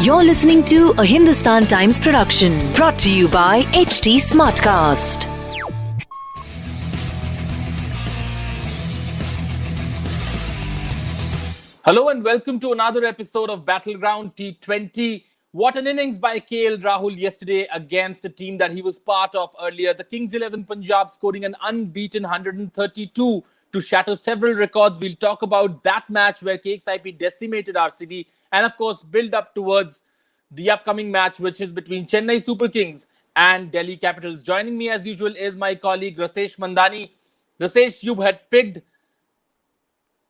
You're listening to a Hindustan Times production brought to you by HT Smartcast. Hello and welcome to another episode of Battleground T20. What an innings by KL Rahul yesterday against a team that he was part of earlier. The Kings 11 Punjab scoring an unbeaten 132 to shatter several records. We'll talk about that match where KXIP decimated RCB and, of course, build up towards the upcoming match, which is between Chennai Super Kings and Delhi Capitals. Joining me, as usual, is my colleague Rasesh Mandani. Rasesh, you had picked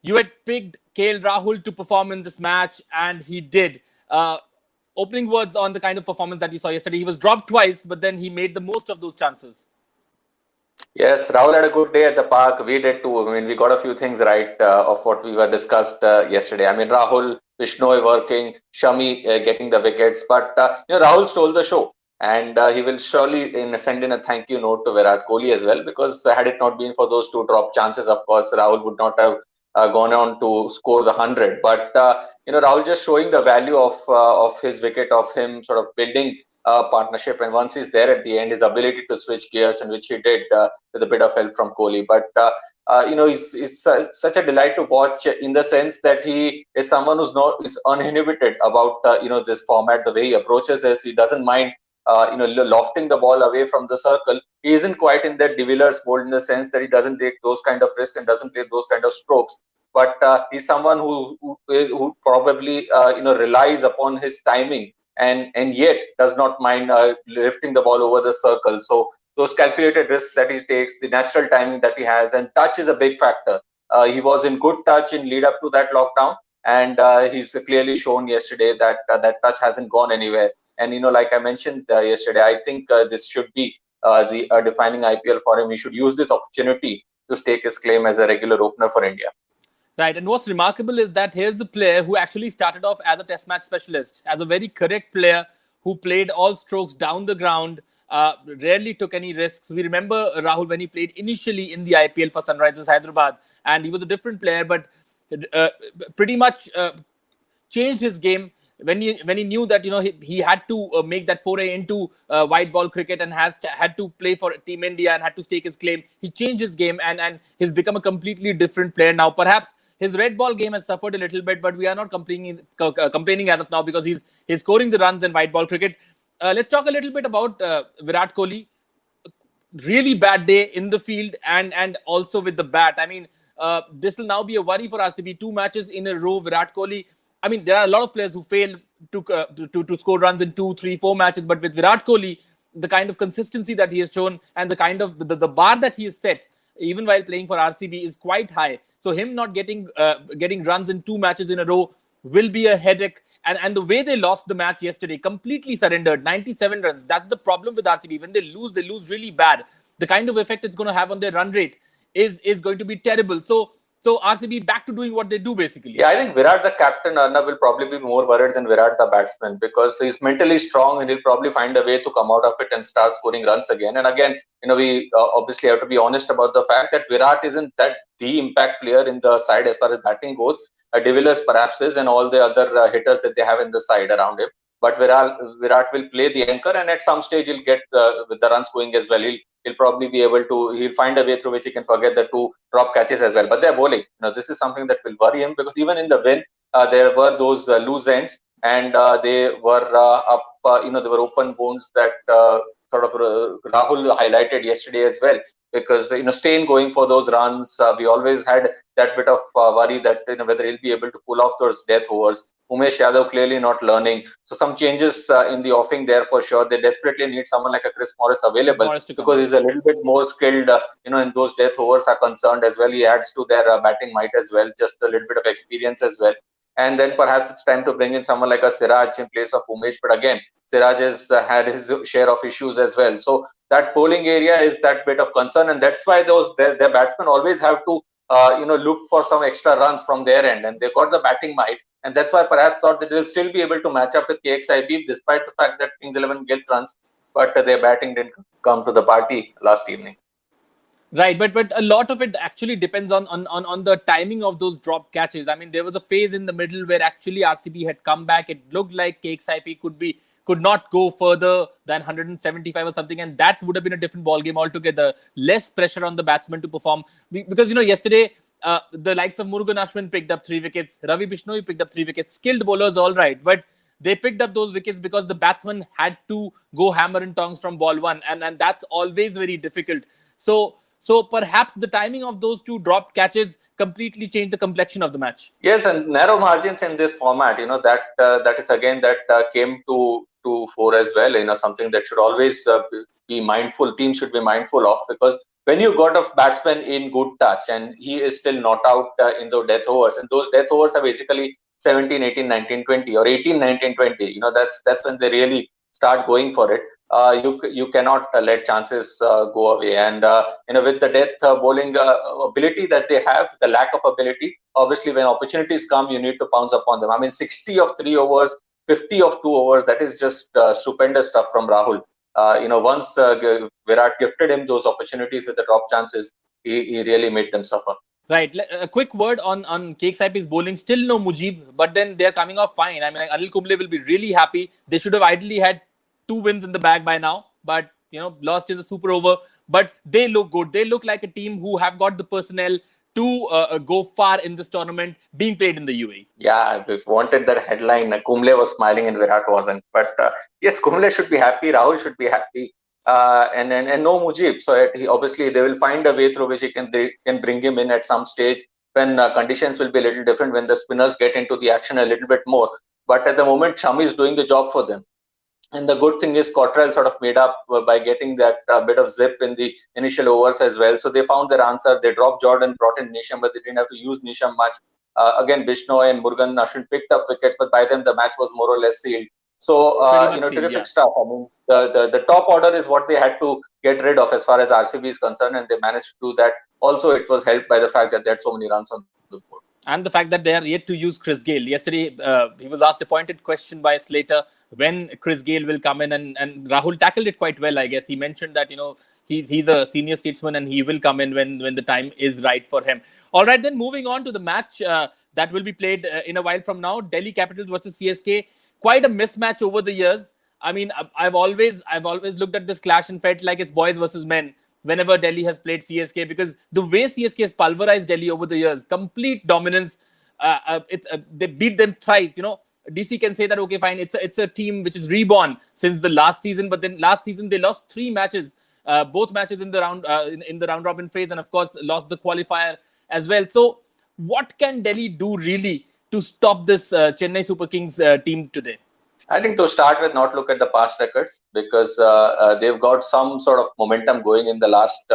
you had picked KL Rahul to perform in this match, and he did. Uh, opening words on the kind of performance that you saw yesterday. He was dropped twice, but then he made the most of those chances. Yes, Rahul had a good day at the park. We did too. I mean, we got a few things right uh, of what we were discussed uh, yesterday. I mean, Rahul, Bishnoi working, Shami uh, getting the wickets, but uh, you know, Rahul stole the show, and uh, he will surely in, send in a thank you note to Virat Kohli as well. Because had it not been for those two drop chances, of course, Rahul would not have uh, gone on to score the hundred. But you know, Rahul just showing the value of of his wicket, of him sort of building uh, partnership. And once he's there at the end, his ability to switch gears, and which he did uh, with a bit of help from Kohli. But uh, uh you know, he's, he's such a delight to watch in the sense that he is someone who's not is uninhibited about uh, you know this format. The way he approaches this, he doesn't mind. You know, lofting the ball away from the circle. He isn't quite in that De Villiers mold in the sense that he doesn't take those kind of risks and doesn't play those kind of strokes but uh, he's someone who who, is, who probably uh, you know relies upon his timing and and yet does not mind uh, lifting the ball over the circle. So those calculated risks that he takes, the natural timing that he has, and touch is a big factor. Uh, he was in good touch in lead up to that lockdown, and uh, he's clearly shown yesterday that uh, that touch hasn't gone anywhere. And you know, like I mentioned uh, yesterday, I think uh, this should be the defining IPL for him. He should use this opportunity to stake his claim as a regular opener for India. Right. And what's remarkable is that here's the player who actually started off as a test match specialist, as a very correct player who played all strokes down the ground, uh, rarely took any risks. We remember Rahul when he played initially in the IPL for Sunrisers Hyderabad, and he was a different player, but uh, pretty much uh, changed his game when he when he knew that you know he, he had to uh, make that foray into uh, white ball cricket and has had to play for team india and had to stake his claim he changed his game and and he's become a completely different player now perhaps his red ball game has suffered a little bit, but we are not complaining complaining as of now because he's he's scoring the runs in white ball cricket. Uh, let's talk a little bit about uh, Virat Kohli. Really bad day in the field and and also with the bat. I mean, uh, this will now be a worry for RCB. Two matches in a row. Virat Kohli. I mean, there are a lot of players who fail to, uh, to, to score runs in two, three, four matches, but with Virat Kohli, the kind of consistency that he has shown and the kind of the, the bar that he has set, even while playing for RCB, is quite high. So him not getting uh, getting runs in two matches in a row will be a headache. And and the way they lost the match yesterday, completely surrendered, 97 runs. That's the problem with RCB. When they lose, they lose really bad. The kind of effect it's going to have on their run rate is is going to be terrible. So so RCB back to doing what they do basically. Yeah, I think Virat, the captain, Arnab will probably be more worried than Virat, the batsman, because he's mentally strong and he'll probably find a way to come out of it and start scoring runs again. And again, you know, we uh, obviously have to be honest about the fact that Virat isn't that the impact player in the side as far as batting goes. Uh, De Villiers perhaps is, and all the other uh, hitters that they have in the side around him. But Virat, Virat will play the anchor, and at some stage he'll get uh, with the runs going as well. He'll he'll probably be able to he'll find a way through which he can forget the two drop catches as well. But they're bowling. Now this is something that will worry him because even in the win, uh, there were those uh, loose ends, and uh, they were uh, up. Uh, you know, there were open bones that sort of Rahul highlighted yesterday as well. Because you know, Steyn going for those runs, we always had that bit of worry that you know whether he'll be able to pull off those death overs. Umesh Yadav clearly not learning. So some changes uh, in the offing there for sure. They desperately need someone like a Chris Morris available Chris Morris because he's a little bit more skilled, uh, you know, in those death overs are concerned as well. He adds to their uh, batting might as well, just a little bit of experience as well. And then perhaps it's time to bring in someone like a Siraj in place of Umesh. But again, Siraj has uh, had his share of issues as well. So that bowling area is that bit of concern, and that's why those their, their batsmen always have to uh, you know look for some extra runs from their end, and they got the batting might, and that's why perhaps thought that they'll still be able to match up with KXIP despite the fact that Kings Eleven get runs, but uh, their batting didn't come to the party last evening. Right, but but a lot of it actually depends on, on on on the timing of those drop catches. I mean, there was a phase in the middle where actually RCB had come back. It looked like KXIP could be could not go further than 175 or something, and that would have been a different ball game altogether. Less pressure on the batsman to perform because you know yesterday uh, the likes of Murugan Ashwin picked up three wickets, Ravi Bishnoi picked up three wickets, skilled bowlers all right, but they picked up those wickets because the batsman had to go hammer and tongs from ball one, and and that's always very difficult. So so perhaps the timing of those two dropped catches completely changed the complexion of the match. Yes, and narrow margins in this format, you know that uh, that is again that uh, came to to fore as well. You know something that should always uh, be mindful. Teams should be mindful of because when you got a batsman in good touch and he is still not out uh, in those death overs, and those death overs are basically 17, 18, 19, 20 or 18, 19, 20. You know that's that's when they really start going for it uh, you you cannot uh, let chances uh, go away. And uh, you know, with the death uh, bowling ability that they have, the lack of ability, obviously, when opportunities come, you need to pounce upon them. I mean, 60 of three overs, 50 of two overs. That is just stupendous stuff from Rahul. Uh, you know, once uh, Virat gifted him those opportunities with the drop chances, he, he really made them suffer. Right. A quick word on on KXIP's bowling. Still no Mujib, but then they're coming off fine. I mean, Anil Kumble will be really happy. They should have ideally had two wins in the bag by now, but you know, lost in the super over. But they look good. They look like a team who have got the personnel to uh, uh go far in this tournament being played in the UAE. Yeah, we wanted that headline. Kumble was smiling and Virat wasn't. But uh, yes, Kumble should be happy. Rahul should be happy. Uh, and, and and no Mujib. So he, obviously they will find a way through which he can they can bring him in at some stage when uh, conditions will be a little different when the spinners get into the action a little bit more. But at the moment, Shami is doing the job for them. And the good thing is Cottrell sort of made up uh, by getting that uh, bit of zip in the initial overs as well. So they found their answer. They dropped Jordan, brought in Neesham, but they didn't have to use Neesham much. Uh, again, Bishnoi and Murugan Ashwin picked up wickets, but by then the match was more or less sealed. So, uh, you know, terrific yeah. stuff. I mean, the, the, the top order is what they had to get rid of as far as RCB is concerned, and they managed to do that. Also, it was helped by the fact that they had so many runs on. And the fact that they are yet to use Chris Gayle. Yesterday, uh, he was asked a pointed question by Slater when Chris Gayle will come in, and, and Rahul tackled it quite well, I guess. He mentioned that, you know, he's he's a senior statesman and he will come in when when the time is right for him. All right, then moving on to the match uh, that will be played uh, in a while from now, Delhi Capitals versus CSK. Quite a mismatch over the years. I mean, I've always I've always looked at this clash and felt like it's boys versus men whenever Delhi has played CSK because the way CSK has pulverized Delhi over the years, complete dominance. Uh, uh, it's uh, they beat them thrice. You know, DC can say that okay, fine. It's a, it's a team which is reborn since the last season, but then last season they lost three matches, uh, both matches in the round uh, in, in, the round robin phase, and of course lost the qualifier as well. So, what can Delhi do really to stop this uh, Chennai Super Kings team today? I think to start with, not look at the past records because uh, uh, they've got some sort of momentum going in the last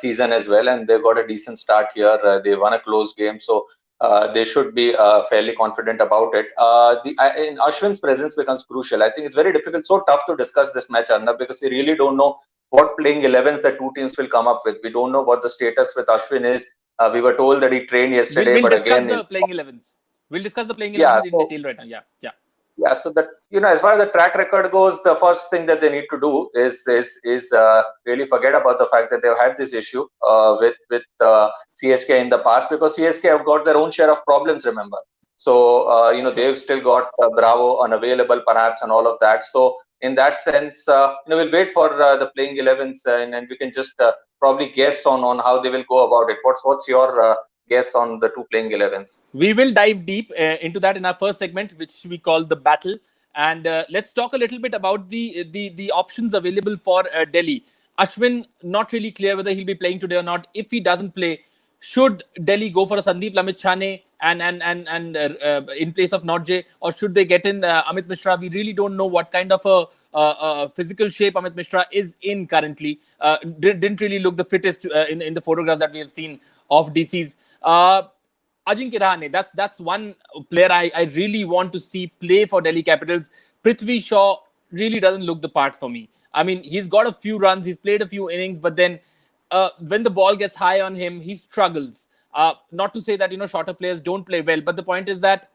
season as well, and they've got a decent start here. they won a close game, so uh, they should be uh, fairly confident about it. Uh, the, in Ashwin's presence becomes crucial. I think it's very difficult, so tough to discuss this match, Arnab, because we really don't know what playing 11s the two teams will come up with. We don't know what the status with Ashwin is. Uh, we were told that he trained yesterday, we'll, we'll but again, the playing 11s. We'll discuss the playing 11s yeah, so, in detail right now. Yeah, yeah yeah so that you know as far as the track record goes the first thing that they need to do is is is uh, really forget about the fact that they've had this issue uh, with with uh, csk in the past because csk have got their own share of problems remember? So uh, you know they've still got uh, bravo unavailable perhaps and all of that. So in that sense uh, you know we'll wait for the playing 11s and, and we can just probably guess on on how they will go about it. What's what's your guess on the two playing 11s. We will dive deep uh, into that in our first segment, which we call the battle. And uh, let's talk a little bit about the the, the options available for uh, Delhi. Ashwin, not really clear whether he'll be playing today or not. If he doesn't play, should Delhi go for a Sandeep Lamichhane and and and and uh, uh, in place of Nortje, or should they get in uh, Amit Mishra? We really don't know what kind of a, physical shape Amit Mishra is in currently. Uh, didn't really look the fittest uh, in in the photograph that we have seen of DC's. Uh, Ajinkya Rahane, that's that's one player I, I really want to see play for Delhi Capitals. Prithvi Shaw really doesn't look the part for me. I mean, he's got a few runs, he's played a few innings, but then uh, when the ball gets high on him, he struggles. Uh, not to say that you know shorter players don't play well, but the point is that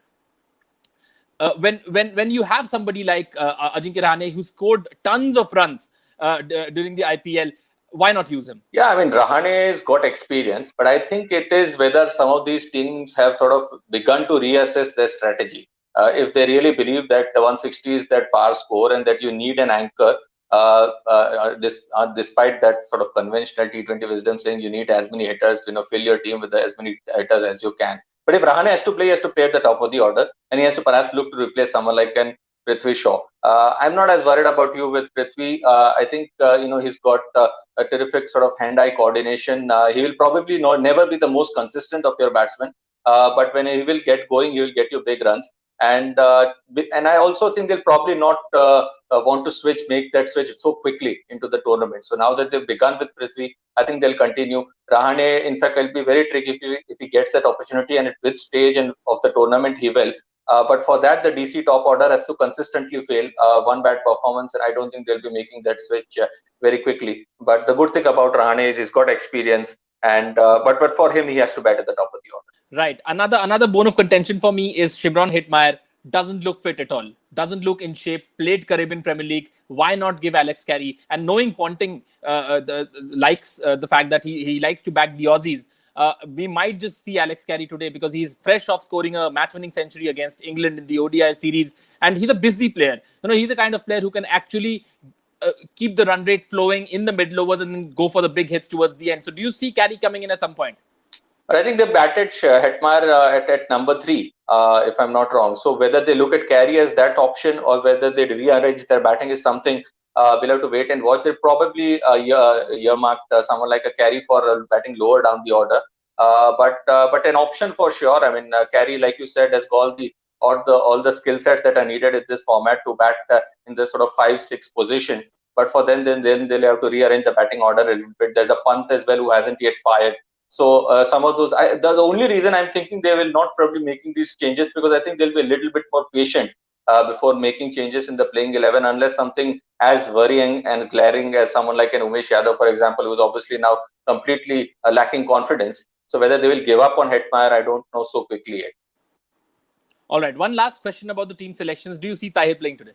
uh, when when when you have somebody like uh, Ajinkya Rahane who scored tons of runs uh, d- during the IPL, why not use him? Yeah, I mean Rahane's got experience, but I think it is whether some of these teams have sort of begun to reassess their strategy. Uh, if they really believe that the 160 is that par score and that you need an anchor, uh, uh, uh, despite that sort of conventional T20 wisdom saying you need as many hitters, you know, fill your team with as many hitters as you can. But if Rahane has to play, he has to play at the top of the order, and he has to perhaps look to replace someone like an Prithvi Shaw. Uh, I'm not as worried about you with Prithvi. Uh, I think uh, you know he's got a terrific sort of hand-eye coordination. he will probably not never be the most consistent of your batsmen, but when he will get going, he will get you big runs and uh, and I also think they'll probably not uh, uh, want to switch, make that switch so quickly into the tournament. So now that they've begun with Prithvi, I think they'll continue. Rahane, in fact, will be very tricky if he if he gets that opportunity and at which stage and of the tournament he will. Uh, but for that, the DC top order has to consistently fail uh, one bad performance, and I don't think they'll be making that switch uh, very quickly. But the good thing about Rahane is he's got experience, and but but for him, he has to bat at the top of the order. Right. Another another bone of contention for me is Shimron Hetmyer doesn't look fit at all. Doesn't look in shape. Played Caribbean Premier League. Why not give Alex Carey? And knowing Ponting uh, uh the, likes uh, the fact that he, he likes to back the Aussies, uh, we might just see Alex Carey today because he's fresh off scoring a match-winning century against England in the ODI series, and he's a busy player. You know, he's the kind of player who can actually uh, keep the run rate flowing in the middle overs and go for the big hits towards the end. So, do you see Carey coming in at some point? But I think they batted Hetmyer uh, at, at number three, uh, if I'm not wrong. So whether they look at Carey as that option or whether they rearrange their batting is something uh, we'll have to wait and watch. They probably uh, earmarked uh, someone like a Carey for uh, batting lower down the order. Uh, but but an option for sure. I mean, Carey, like you said, has got the all the all the skill sets that are needed in this format to bat in the sort of five six position. But for them, then then they'll have to rearrange the batting order a little bit. There's a Pant as well who hasn't yet fired. So uh, some of those, I, the, the, only reason I'm thinking they will not probably making these changes because I think they'll be a little bit more patient uh, before making changes in the playing 11 unless something as worrying and glaring as someone like an Umesh Yadav, for example, who's obviously now completely uh, lacking confidence. So whether they will give up on Hetmyer, I don't know so quickly yet. All right. One last question about the team selections. Do you see Tahir playing today?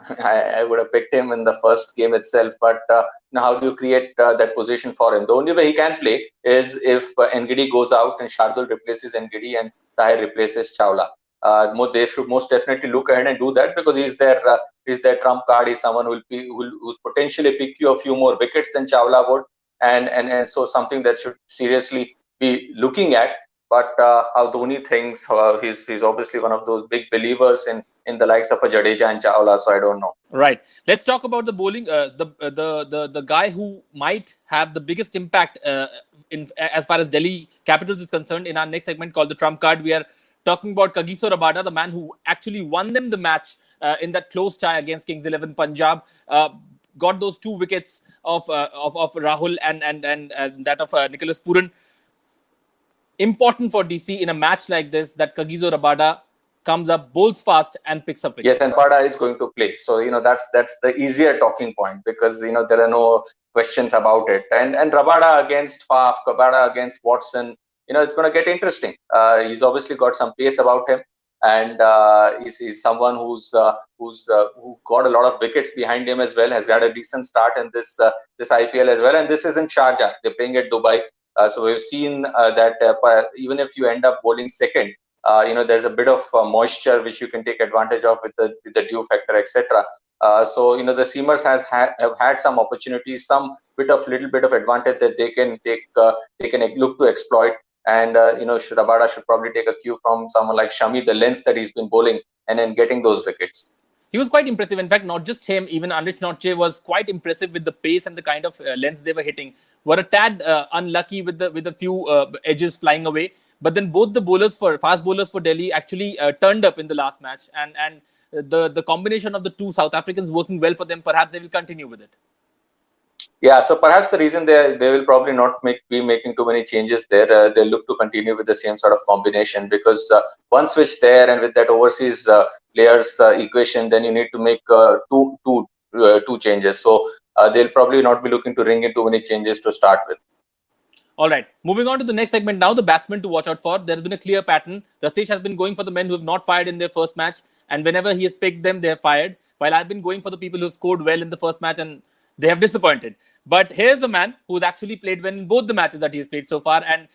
I, I, would have picked him in the first game itself. But uh, now, how do you create uh, that position for him? The only way he can play is if uh, Ngidi goes out and Shardul replaces Ngidi and Tahir replaces Chawla. Uh, they should most definitely look ahead and do that because he's their uh, he's their trump card. He's someone who will be who will who's potentially pick you a few more wickets than Chawla would, and and and so something that should seriously be looking at. But uh, how Dhoni thinks, uh, he's he's obviously one of those big believers in in the likes of a Jadeja and Chawla. So I don't know. Right. Let's talk about the bowling. Uh, the, uh, the the the guy who might have the biggest impact uh, in as far as Delhi Capitals is concerned in our next segment called the Trump Card. We are talking about Kagiso Rabada, the man who actually won them the match uh, in that close tie against Kings Eleven Punjab. Uh, got those two wickets of uh, of, of Rahul and and and, and that of Nicholas Pooran. Important for DC in a match like this that Kagiso Rabada comes up, bowls fast, and picks up wickets. Yes, and Pada is going to play. So you know that's that's the easier talking point because you know there are no questions about it. And and Rabada against Faf, Rabada against Watson, you know it's going to get interesting. Uh, he's obviously got some pace about him, and uh, he's, he's someone who's uh, who's uh, who got a lot of wickets behind him as well. Has had a decent start in this uh, this IPL as well. And this is in Sharjah. They're playing at Dubai. Uh, so we've seen that even if you end up bowling second, you know there's a bit of moisture which you can take advantage of with the with the dew factor etc so you know the seamers has ha- have had some opportunities some bit of little bit of advantage that they can take they can look to exploit and uh, you know Rabada should probably take a cue from someone like Shami the length that he's been bowling and then getting those wickets he was quite impressive. In fact, not just him, even Anrich Nortje was quite impressive with the pace and the kind of uh, length they were hitting. were a tad uh, unlucky with the with a few uh, edges flying away. But then both the bowlers for fast bowlers for Delhi actually uh, turned up in the last match, and and the the combination of the two South Africans working well for them. Perhaps they will continue with it. Yeah, so perhaps the reason they they will probably not make be making too many changes there. Uh, they look to continue with the same sort of combination because uh, one switch there and with that overseas uh, players uh, equation, then you need to make uh, two two uh, two changes. So they'll probably not be looking to ring in too many changes to start with. All right, moving on to the next segment now. The batsmen to watch out for. There has been a clear pattern. Rasesh has been going for the men who have not fired in their first match, and whenever he has picked them, they have fired. While I've been going for the people who scored well in the first match and they have disappointed. But here's a man who's actually played well in both the matches that he's played so far and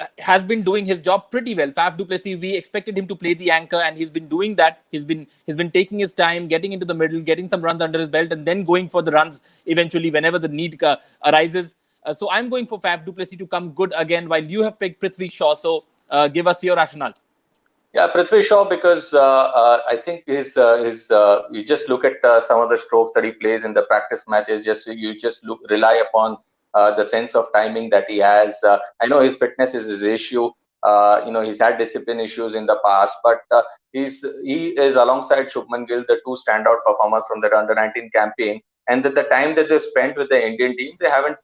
uh, has been doing his job pretty well. Faf du Plessis, we expected him to play the anchor, and he's been doing that. He's been he's been taking his time, getting into the middle, getting some runs under his belt, and then going for the runs eventually whenever the need uh, arises. Uh, so I'm going for Faf du Plessis to come good again, while you have picked Prithvi Shaw. So uh, give us your rationale. Yeah, Prithvi Shaw because uh, uh, I think his uh, his uh, you just look at uh, some of the strokes that he plays in the practice matches. Just you just look rely upon uh, the sense of timing that he has. I know his fitness is his issue. you know he's had discipline issues in the past, but he's he is alongside Shubman Gill the two standout performers from that under 19 campaign. And that the time that they spent with the Indian team, they haven't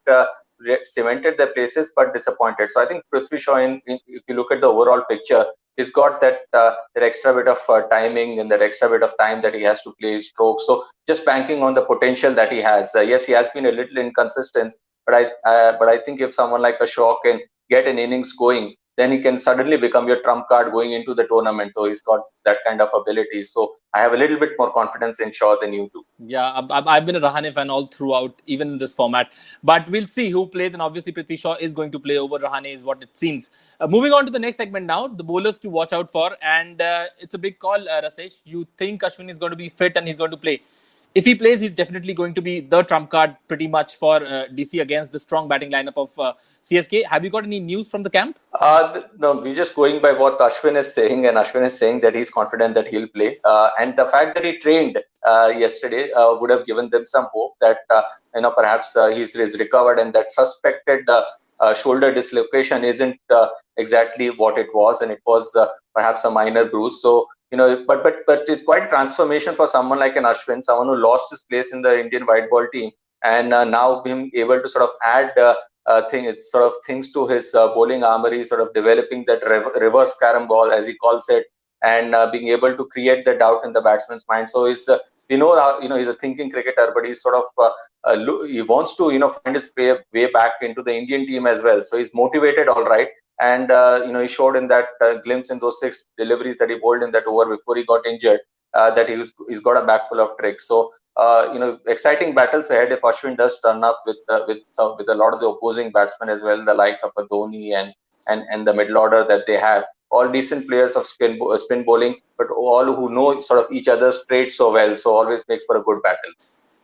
cemented their places but disappointed. So I think Prithvi Shaw, in, in, if you look at the overall picture, he's got that uh, that extra bit of uh, timing and that extra bit of time that he has to play his strokes. So just banking on the potential that he has. Uh, yes, he has been a little inconsistent, but I uh, but I think if someone like a Shaw can get an innings going, then he can suddenly become your trump card going into the tournament. So he's got that kind of ability. So I have a little bit more confidence in Shaw than you do. Yeah, I've been a Rahane fan all throughout, even in this format. But we'll see who plays, and obviously Prithvi Shaw is going to play over Rahane, is what it seems. Uh, moving on to the next segment now, the bowlers to watch out for, and uh, it's a big call, uh, Rasesh. You think Ashwin is going to be fit and he's going to play? If he plays, he's definitely going to be the trump card pretty much for uh, DC against the strong batting lineup of uh, CSK. Have you got any news from the camp? Uh, no, we're just going by what Ashwin is saying, and Ashwin is saying that he's confident that he'll play. Uh, and the fact that he trained uh, yesterday uh, would have given them some hope that you know perhaps he's, he's, recovered and that suspected. shoulder dislocation isn't exactly what it was, and it was perhaps a minor bruise. So you know, but but but it's quite a transformation for someone like an Ashwin, someone who lost his place in the Indian white ball team, and uh, now being able to sort of add uh, uh, thing, sort of things to his uh, bowling armory, sort of developing that rev- reverse carom ball as he calls it, and uh, being able to create the doubt in the batsman's mind. So he's uh, we know you know he's a thinking cricketer, but he's sort of uh, uh, he wants to you know find his way back into the Indian team as well. So he's motivated, all right, and uh, you know he showed in that uh, glimpse in those six deliveries that he bowled in that over before he got injured uh, that he's he's got a bag full of tricks. So uh, you know exciting battles ahead if Ashwin does turn up with uh, with some with a lot of the opposing batsmen as well, the likes of Dhoni and and and the middle order that they have. All decent players of spin spin bowling, but all who know sort of each other's traits so well. So always makes for a good battle.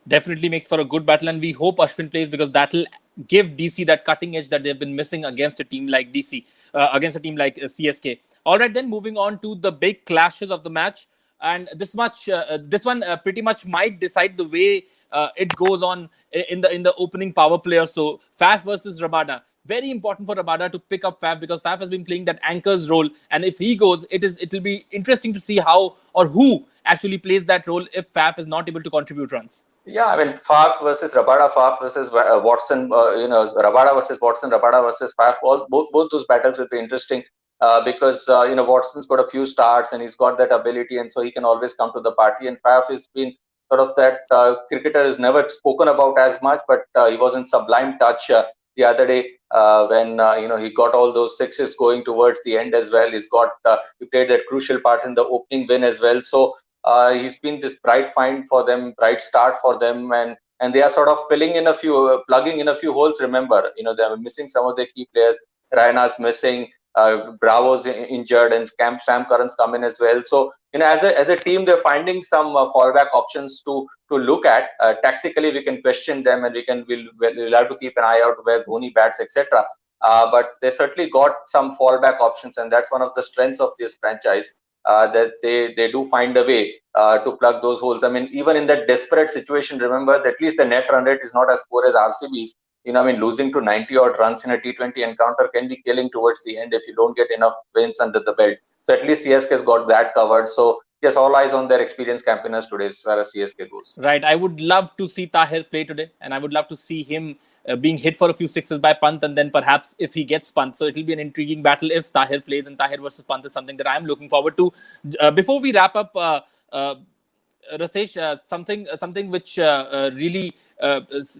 Definitely makes for a good battle, and we hope Ashwin plays because that'll give DC that cutting edge that they've been missing against a team like DC, uh, against a team like uh, CSK. All right, then moving on to the big clashes of the match, and this much, uh, uh this one uh, pretty much might decide the way uh, it goes on in the in the opening power play. So Faf versus Rabada. Very important for Rabada to pick up Faf because Faf has been playing that anchor's role, and if he goes, it is it will be interesting to see how or who actually plays that role if Faf is not able to contribute runs. Yeah, I mean, Faf versus Rabada, Faf versus uh, Watson, uh, you know, Rabada versus Watson, Rabada versus Faf, all, both, both those battles will be interesting uh, because, uh, you know, Watson's got a few starts and he's got that ability and so he can always come to the party. And Faf has been sort of that uh, cricketer is never spoken about as much, but uh, he was in sublime touch the other day when, you know, he got all those sixes going towards the end as well. He's got, he played that crucial part in the opening win as well. So, uh, he's been this bright find for them, bright start for them, and and they are sort of filling in a few, uh, plugging in a few holes. Remember, you know, they are missing some of their key players. Raina's missing, uh, Bravo's injured, and Camp Sam Curran's come in as well. So, you know, as a as a team, they're finding some uh, fallback options to to look at. Uh, tactically, we can question them, and we can we'll, we'll have to keep an eye out where Dhoni bats, etc. Uh, but they certainly got some fallback options, and that's one of the strengths of this franchise that they they do find a way uh, to plug those holes. I mean, even in that desperate situation, remember that at least the net run rate is not as poor as RCB's. you know, I mean, losing to 90 odd runs in a T20 encounter can be killing towards the end if you don't get enough wins under the belt. So at least CSK has got that covered. So yes, all eyes on their experienced campaigners today as far as CSK goes. Right. I would love to see Tahir play today, and I would love to see him uh, being hit for a few sixes by Pant, and then perhaps if he gets Pant. So it'll be an intriguing battle if Tahir plays, and Tahir versus Pant is something that I'm looking forward to. Uh, before we wrap up, uh, uh Rasesh, uh, something uh, something which really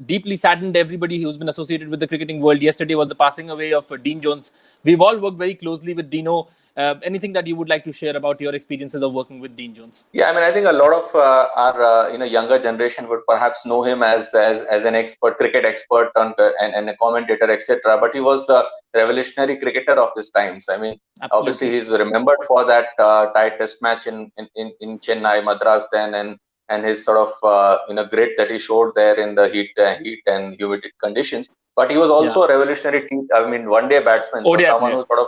deeply saddened everybody who's been associated with the cricketing world yesterday was the passing away of Dean Jones. We've all worked very closely with Dino uh, anything that you would like to share about your experiences of working with Dean Jones? Yeah, I mean, I think a lot of uh, our uh, you know younger generation would perhaps know him as as, as an expert, cricket expert, and, and, and a commentator, etc. But he was a revolutionary cricketer of his times. I mean, Absolutely. obviously he's remembered for that uh, tight Test match in, in in Chennai, Madras, then and and his sort of uh, you know grit that he showed there in the heat uh, heat and humid conditions. But he was also yeah. a revolutionary. I mean, one day batsman, so someone yeah. who sort of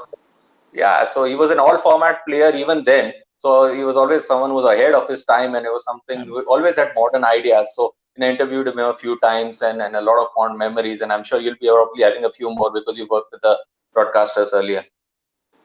yeah, so he was an all format player even then. So he was always someone who was ahead of his time and it was something, he always had modern ideas. So I interviewed him a few times and, and a lot of fond memories. And I'm sure you'll be probably having a few more because you worked with the broadcasters earlier.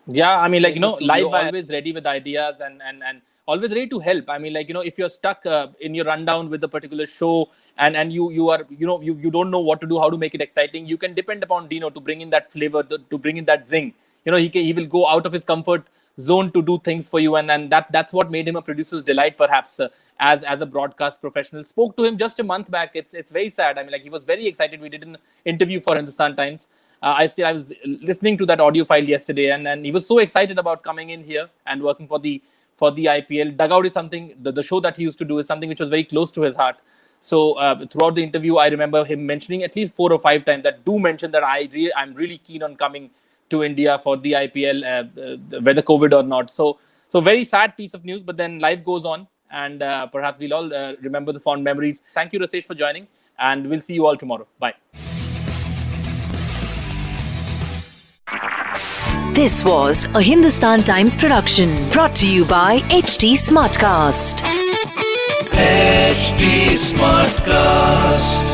Yeah, I mean, like, you know, live always ready with ideas and, and, and always ready to help i mean like you know if you're stuck uh, in your rundown with a particular show and and you you are you know you, you don't know what to do how to make it exciting you can depend upon dino to bring in that flavor to, to bring in that zing you know he can, he will go out of his comfort zone to do things for you. And and that that's what made him a producer's delight perhaps uh, as as a broadcast professional. Spoke to him just a month back. It's it's very sad. I mean like he was very excited. We did an interview for hindustan times. Uh, i still i was listening to that audio file yesterday and and he was so excited about coming in here and working for the for the ipl dugout is something the, the show that he used to do is something which was very close to his heart. So uh, throughout the interview i remember him mentioning at least four or five times that do mention that i re- i'm really keen on coming to India for the IPL, uh, uh, whether COVID or not. So, so very sad piece of news. But then life goes on, and uh, perhaps we'll all uh, remember the fond memories. Thank you, Rasesh, for joining, and we'll see you all tomorrow. Bye. This was a Hindustan Times production brought to you by HT Smartcast. HT Smartcast.